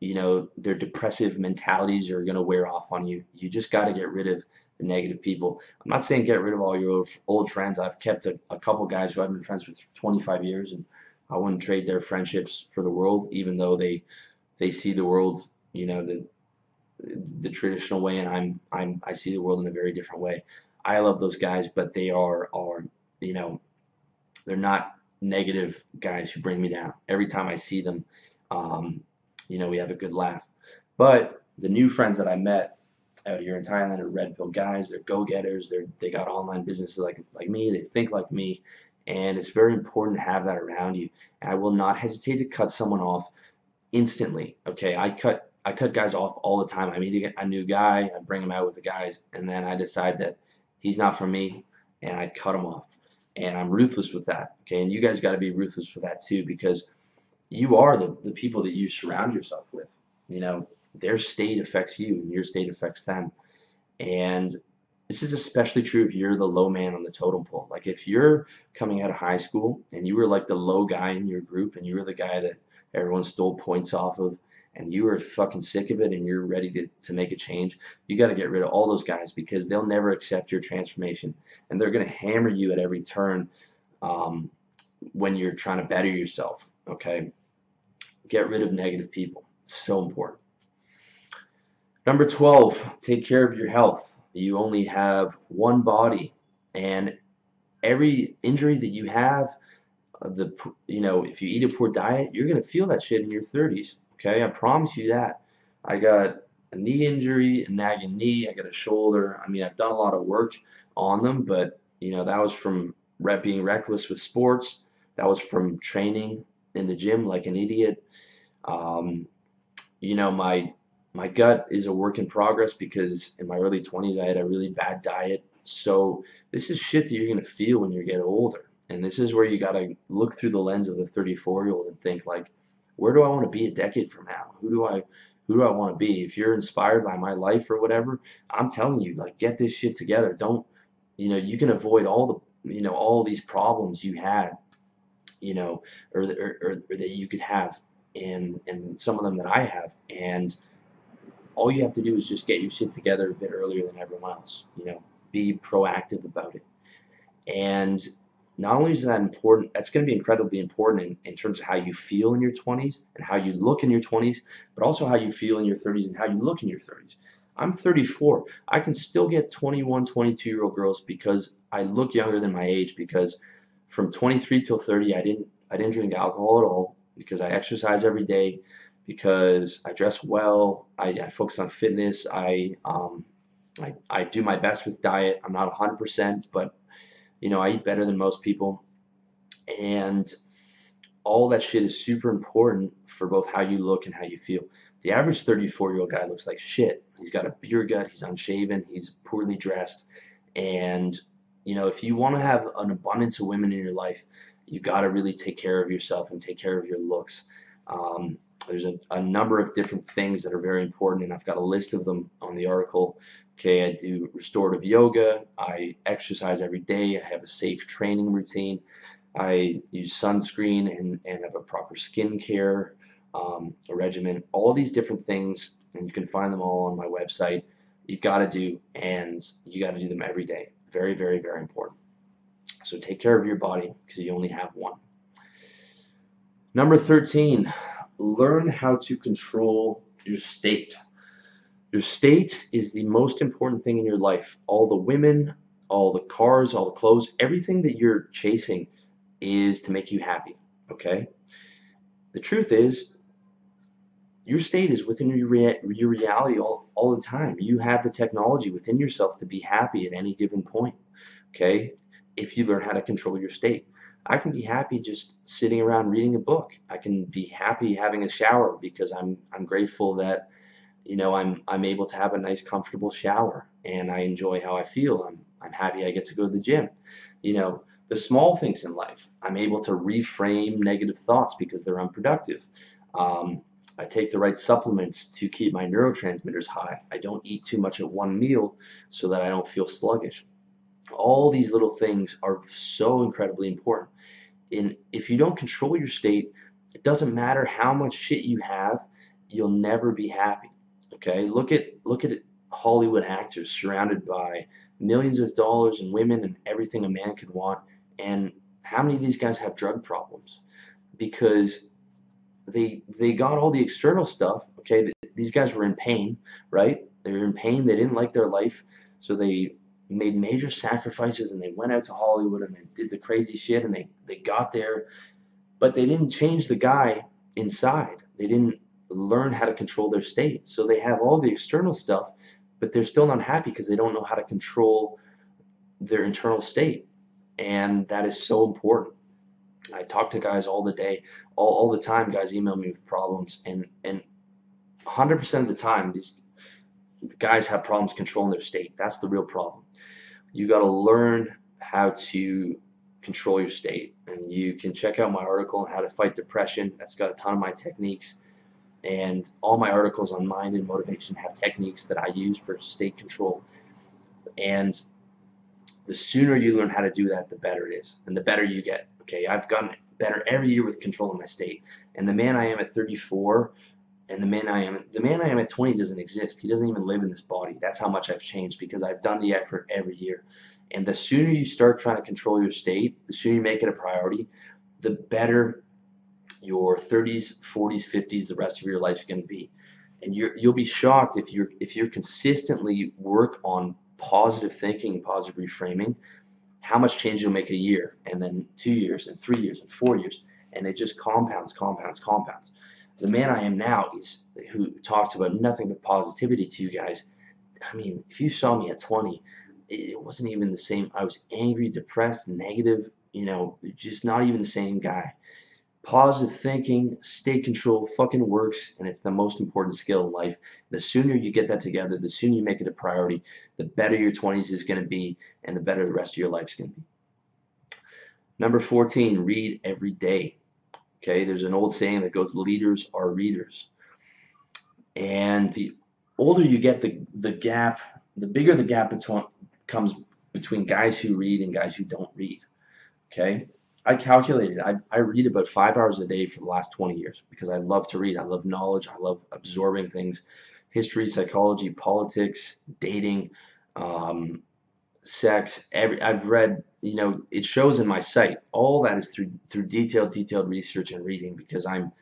you know their depressive mentalities are going to wear off on you. You just got to get rid of the negative people. I'm not saying get rid of all your old, old friends. I've kept a, a couple guys who I've been friends with 25 years, and I wouldn't trade their friendships for the world, even though they they see the world, you know, the the traditional way, and I'm I'm I see the world in a very different way. I love those guys, but they are are you know, they're not negative guys who bring me down. Every time I see them, um, you know, we have a good laugh. But the new friends that I met out here in Thailand are red pill guys. They're go-getters. They're they got online businesses like like me. They think like me, and it's very important to have that around you. And I will not hesitate to cut someone off instantly. Okay, I cut I cut guys off all the time. I meet a new guy, I bring him out with the guys, and then I decide that he's not for me, and I cut him off. And I'm ruthless with that. Okay, and you guys got to be ruthless with that too, because you are the the people that you surround yourself with. You know, their state affects you and your state affects them. And this is especially true if you're the low man on the totem pole. Like if you're coming out of high school and you were like the low guy in your group and you were the guy that everyone stole points off of and you are fucking sick of it and you're ready to, to make a change, you got to get rid of all those guys because they'll never accept your transformation and they're going to hammer you at every turn um, when you're trying to better yourself. Okay? Get rid of negative people. So important. Number 12, take care of your health. You only have one body, and every injury that you have, uh, the you know, if you eat a poor diet, you're gonna feel that shit in your 30s. Okay, I promise you that. I got a knee injury, a nagging knee. I got a shoulder. I mean, I've done a lot of work on them, but you know, that was from being reckless with sports. That was from training in the gym like an idiot. Um, you know, my my gut is a work in progress because in my early 20s I had a really bad diet. So this is shit that you're going to feel when you get older. And this is where you got to look through the lens of a 34 year old and think like, where do I want to be a decade from now? Who do I who do I want to be? If you're inspired by my life or whatever, I'm telling you, like, get this shit together. Don't, you know, you can avoid all the, you know, all these problems you had, you know, or, or, or that you could have, and and some of them that I have, and all you have to do is just get your shit together a bit earlier than everyone else. You know, be proactive about it. And not only is that important, that's going to be incredibly important in, in terms of how you feel in your 20s and how you look in your 20s, but also how you feel in your 30s and how you look in your 30s. I'm 34. I can still get 21, 22 year old girls because I look younger than my age because from 23 till 30 I didn't I didn't drink alcohol at all because I exercise every day because I dress well, I, I focus on fitness, I, um, I, I do my best with diet. I'm not 100%, but you know, I eat better than most people. And all that shit is super important for both how you look and how you feel. The average 34 year old guy looks like shit. He's got a beer gut, he's unshaven, he's poorly dressed. And, you know, if you want to have an abundance of women in your life, you got to really take care of yourself and take care of your looks. Um, there's a, a, number of different things that are very important, and I've got a list of them on the article. Okay, I do restorative yoga, I exercise every day, I have a safe training routine, I use sunscreen and, and have a proper skin care um, regimen, all these different things, and you can find them all on my website. You got to do, and you got to do them every day. Very, very, very important. So take care of your body because you only have one. Number 13, learn how to control your state. Your state is the most important thing in your life. All the women, all the cars, all the clothes, everything that you're chasing is to make you happy, okay? The truth is, your state is within your, rea your reality all, all the time. You have the technology within yourself to be happy at any given point, okay? If you learn how to control your state. I can be happy just sitting around reading a book. I can be happy having a shower because I'm I'm grateful that you know I'm I'm able to have a nice comfortable shower and I enjoy how I feel. I'm I'm happy I get to go to the gym. You know, the small things in life. I'm able to reframe negative thoughts because they're unproductive. Um, I take the right supplements to keep my neurotransmitters high. I don't eat too much at one meal so that I don't feel sluggish. All these little things are so incredibly important. And if you don't control your state, it doesn't matter how much shit you have, you'll never be happy. Okay? Look at look at Hollywood actors surrounded by millions of dollars and women and everything a man could want and how many of these guys have drug problems? Because they they got all the external stuff. Okay, these guys were in pain, right? They were in pain. They didn't like their life, so they made major sacrifices and they went out to Hollywood and they did the crazy shit and they they got there, but they didn't change the guy inside. They didn't learn how to control their state. So they have all the external stuff, but they're still not happy because they don't know how to control their internal state and that is so important. I talk to guys all the day, all, all the time. Guys email me with problems, and and 100% of the time, these guys have problems controlling their state. That's the real problem. You got to learn how to control your state, and you can check out my article on how to fight depression. That's got a ton of my techniques, and all my articles on mind and motivation have techniques that I use for state control. And the sooner you learn how to do that, the better it is, and the better you get. Okay, I've gotten better every year with controlling my state, and the man I am at 34, and the man I am, the man I am at 20 doesn't exist. He doesn't even live in this body. That's how much I've changed because I've done the effort every year. And the sooner you start trying to control your state, the sooner you make it a priority, the better your 30s, 40s, 50s, the rest of your life is going to be. And you will be shocked if you're if you're consistently work on positive thinking, positive reframing, how much change you'll make a year, and then two years, and three years, and four years, and it just compounds, compounds, compounds. The man I am now is who talks about nothing but positivity to you guys. I mean, if you saw me at 20, it wasn't even the same. I was angry, depressed, negative, you know, just not even the same guy. Positive thinking, state control fucking works, and it's the most important skill in life. The sooner you get that together, the sooner you make it a priority, the better your 20s is going to be, and the better the rest of your life is going to be. Number 14, read every day. Okay, there's an old saying that goes, leaders are readers. And the older you get, the, the gap, the bigger the gap between, comes between guys who read and guys who don't read. Okay, I calculated I, I read about five hours a day for the last 20 years because I love to read. I love knowledge. I love absorbing things history, psychology, politics, dating, um, sex. Every, I've read, you know, it shows in my site. All that is through through detailed, detailed research and reading because I'm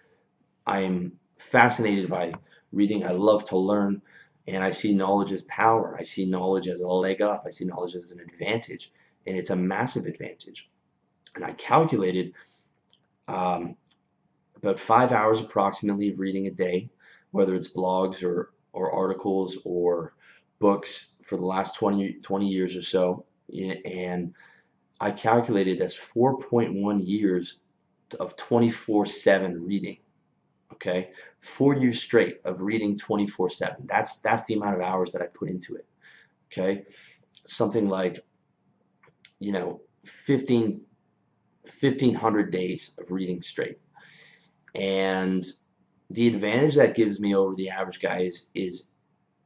I'm fascinated by reading. I love to learn, and I see knowledge as power. I see knowledge as a leg up. I see knowledge as an advantage, and it's a massive advantage and I calculated um, about five hours approximately of reading a day, whether it's blogs or, or articles or books for the last 20, 20 years or so. And I calculated that's 4.1 years of 24-7 reading. okay? Four years straight of reading 24/7. That's that's the amount of hours that I put into it, okay? Something like, you know, 15, 1500 days of reading straight. And the advantage that gives me over the average guy is is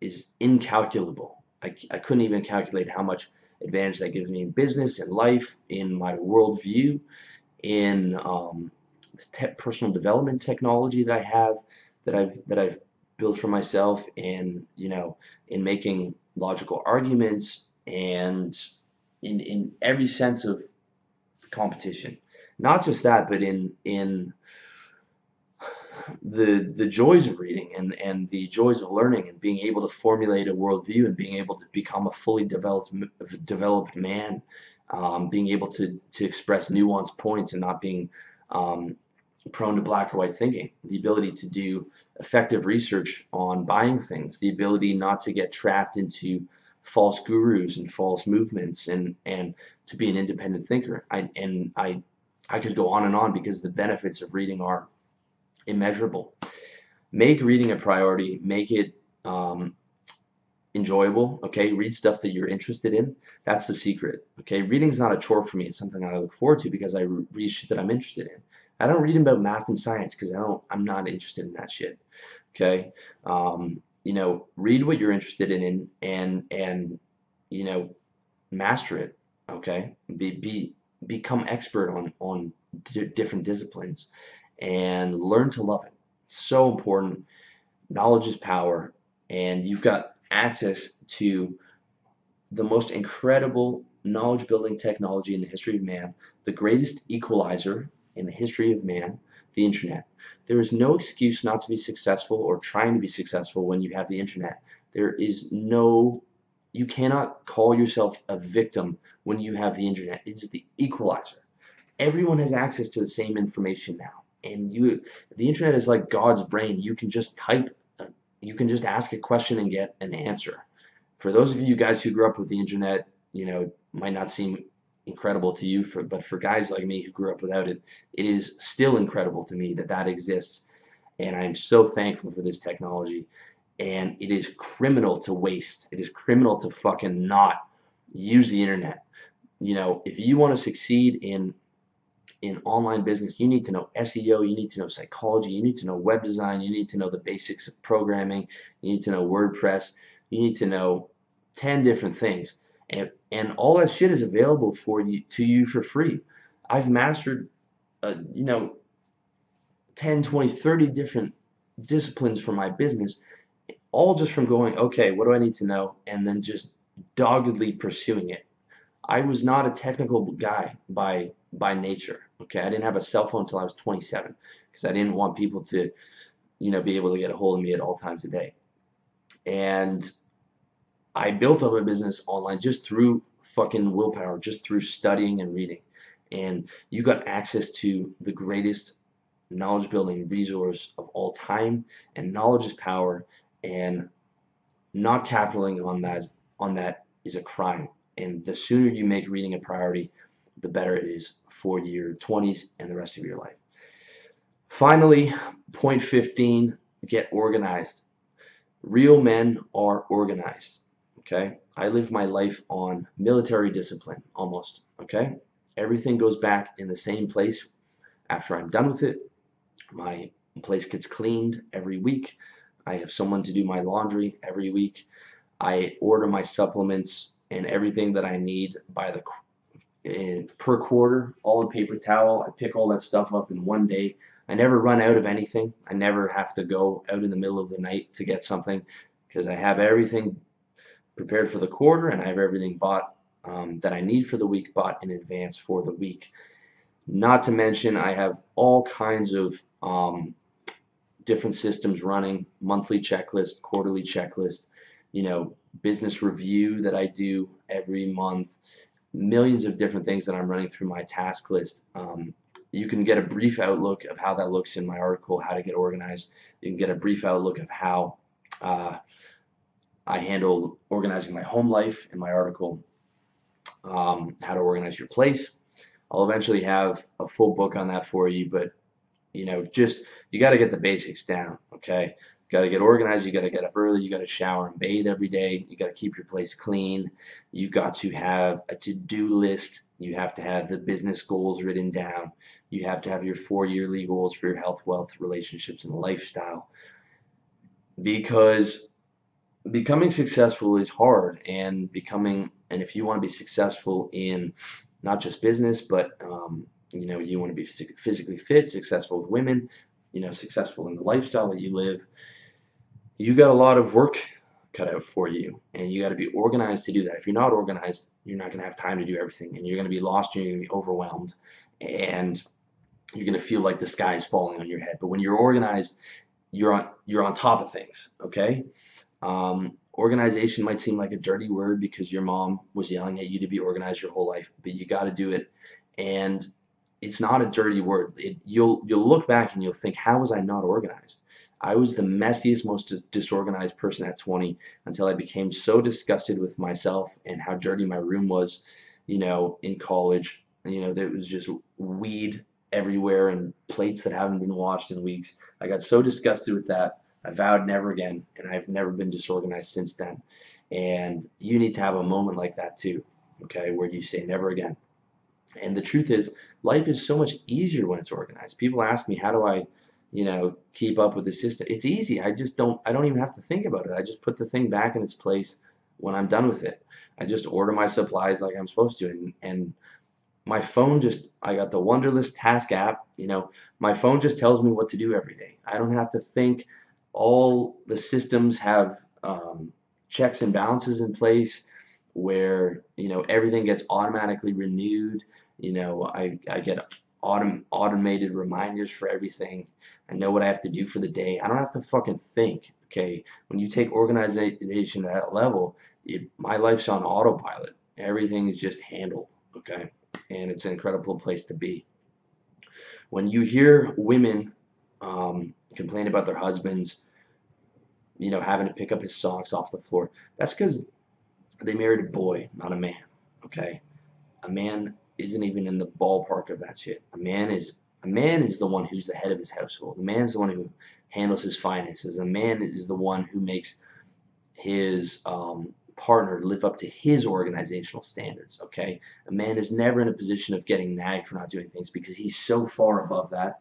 is incalculable. I, I couldn't even calculate how much advantage that gives me in business, in life, in my worldview, in um, personal development technology that I have, that I've that I've built for myself, and you know, in making logical arguments, and in in every sense of competition. Not just that, but in in the the joys of reading and and the joys of learning and being able to formulate a worldview and being able to become a fully developed developed man, um, being able to to express nuanced points and not being um, prone to black or white thinking, the ability to do effective research on buying things, the ability not to get trapped into false gurus and false movements and and to be an independent thinker. I and I I could go on and on because the benefits of reading are immeasurable. Make reading a priority. Make it um, enjoyable. Okay, read stuff that you're interested in. That's the secret. Okay, reading's not a chore for me. It's something I look forward to because I read shit that I'm interested in. I don't read about math and science because I don't. I'm not interested in that shit. Okay, um, you know, read what you're interested in and and you know, master it. Okay, be be become expert on on different disciplines and learn to love it. So important. Knowledge is power, and you've got access to the most incredible knowledge building technology in the history of man, the greatest equalizer in the history of man, the internet. There is no excuse not to be successful or trying to be successful when you have the internet. There is no, you cannot call yourself a victim when you have the internet. It is the equalizer. Everyone has access to the same information now and you the internet is like God's brain. You can just type you can just ask a question and get an answer. For those of you guys who grew up with the internet you know might not seem incredible to you for, but for guys like me who grew up without it it is still incredible to me that that exists. And I'm so thankful for this technology. And it is criminal to waste. It is criminal to fucking not use the internet. You know if you want to succeed in in online business, you need to know SEO, you need to know psychology, you need to know web design, you need to know the basics of programming, you need to know WordPress, you need to know 10 different things. And, and all that shit is available for you to you for free. I've mastered, uh, you know, 10, 20, 30 different disciplines for my business, all just from going, okay, what do I need to know? And then just doggedly pursuing it. I was not a technical guy by by nature. Okay, I didn't have a cell phone until I was 27 because I didn't want people to, you know, be able to get a hold of me at all times a day. And I built up a business online just through fucking willpower, just through studying and reading. And you got access to the greatest knowledge building resource of all time. And knowledge is power. And not capitalizing on that on that is a crime. And the sooner you make reading a priority, the better it is for your 20s and the rest of your life. Finally, point 15, get organized. Real men are organized. Okay? I live my life on military discipline almost. Okay? Everything goes back in the same place after I'm done with it. My place gets cleaned every week. I have someone to do my laundry every week. I order my supplements and everything that I need by the and per quarter, all in paper towel. I pick all that stuff up in one day. I never run out of anything. I never have to go out in the middle of the night to get something because I have everything prepared for the quarter and I have everything bought um, that I need for the week bought in advance for the week. Not to mention I have all kinds of um, different systems running, monthly checklist, quarterly checklist, you know, business review that I do every month, millions of different things that I'm running through my task list. Um, you can get a brief outlook of how that looks in my article, How to Get Organized. You can get a brief outlook of how uh, I handle organizing my home life in my article, um, How to Organize Your Place. I'll eventually have a full book on that for you, but You know, just you got to get the basics down, okay? Got to get organized. You got to get up early. You got to shower and bathe every day. You got to keep your place clean. You got to have a to-do list. You have to have the business goals written down. You have to have your four yearly goals for your health, wealth, relationships, and lifestyle. Because becoming successful is hard, and becoming and if you want to be successful in not just business, but um, you know you want to be physically fit, successful with women, you know, successful in the lifestyle that you live you got a lot of work cut out for you and you got to be organized to do that. If you're not organized you're not going to have time to do everything and you're going to be lost and you're going to be overwhelmed and you're going to feel like the sky is falling on your head. But when you're organized you're on you're on top of things okay? Um, organization might seem like a dirty word because your mom was yelling at you to be organized your whole life but you got to do it and it's not a dirty word. It, you'll you'll look back and you'll think how was I not organized I was the messiest, most disorganized person at 20 until I became so disgusted with myself and how dirty my room was, you know, in college. You know, there was just weed everywhere and plates that haven't been washed in weeks. I got so disgusted with that. I vowed never again, and I've never been disorganized since then. And you need to have a moment like that too, okay, where you say never again. And the truth is, life is so much easier when it's organized. People ask me, how do I you know, keep up with the system. It's easy. I just don't, I don't even have to think about it. I just put the thing back in its place when I'm done with it. I just order my supplies like I'm supposed to. And, and my phone just, I got the Wunderlist task app, you know, my phone just tells me what to do every day. I don't have to think. All the systems have um, checks and balances in place where, you know, everything gets automatically renewed. You know, I, I get autom automated reminders for everything. I know what I have to do for the day. I don't have to fucking think. Okay, when you take organization to that level, it, my life's on autopilot. Everything is just handled. Okay, and it's an incredible place to be. When you hear women um, complain about their husbands, you know, having to pick up his socks off the floor, that's because they married a boy, not a man. Okay, a man isn't even in the ballpark of that shit. A man is a man is the one who's the head of his household. A man's the one who handles his finances. A man is the one who makes his um, partner live up to his organizational standards. Okay, a man is never in a position of getting nagged for not doing things because he's so far above that.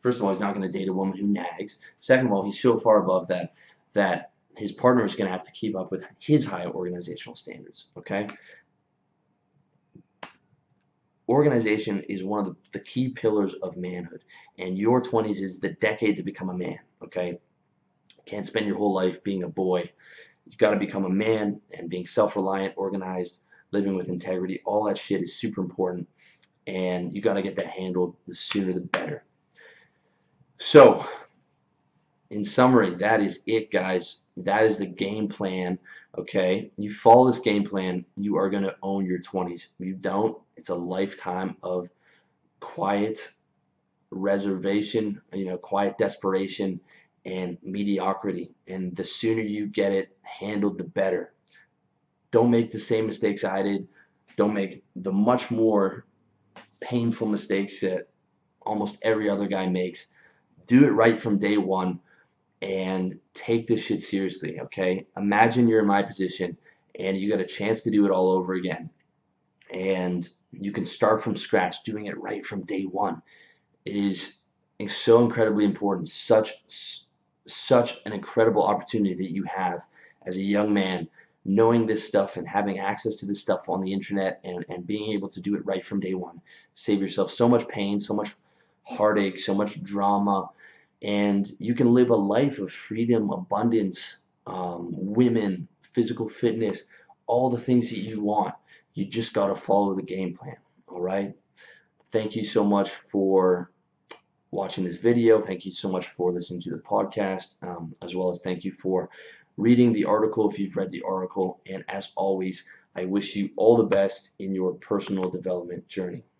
First of all, he's not going to date a woman who nags. Second of all, he's so far above that that his partner is going to have to keep up with his high organizational standards. Okay, organization is one of the, the key pillars of manhood and your 20s is the decade to become a man okay? Can't spend your whole life being a boy. You've got to become a man and being self-reliant organized living with integrity all that shit is super important and you got to get that handled the sooner the better. So in summary that is it guys. That is the game plan okay? You follow this game plan you are going to own your 20s if you don't it's a lifetime of quiet reservation you know quiet desperation and mediocrity and the sooner you get it handled the better. Don't make the same mistakes I did. Don't make the much more painful mistakes that almost every other guy makes. Do it right from day one and take this shit seriously, okay? Imagine you're in my position and you got a chance to do it all over again. And you can start from scratch, doing it right from day one. It is so incredibly important, such such an incredible opportunity that you have as a young man knowing this stuff and having access to this stuff on the internet and, and being able to do it right from day one. Save yourself so much pain, so much heartache, so much drama, and you can live a life of freedom, abundance, um, women, physical fitness, all the things that you want. You just got to follow the game plan. All right. Thank you so much for watching this video. Thank you so much for listening to the podcast, um, as well as thank you for reading the article if you've read the article. And as always, I wish you all the best in your personal development journey.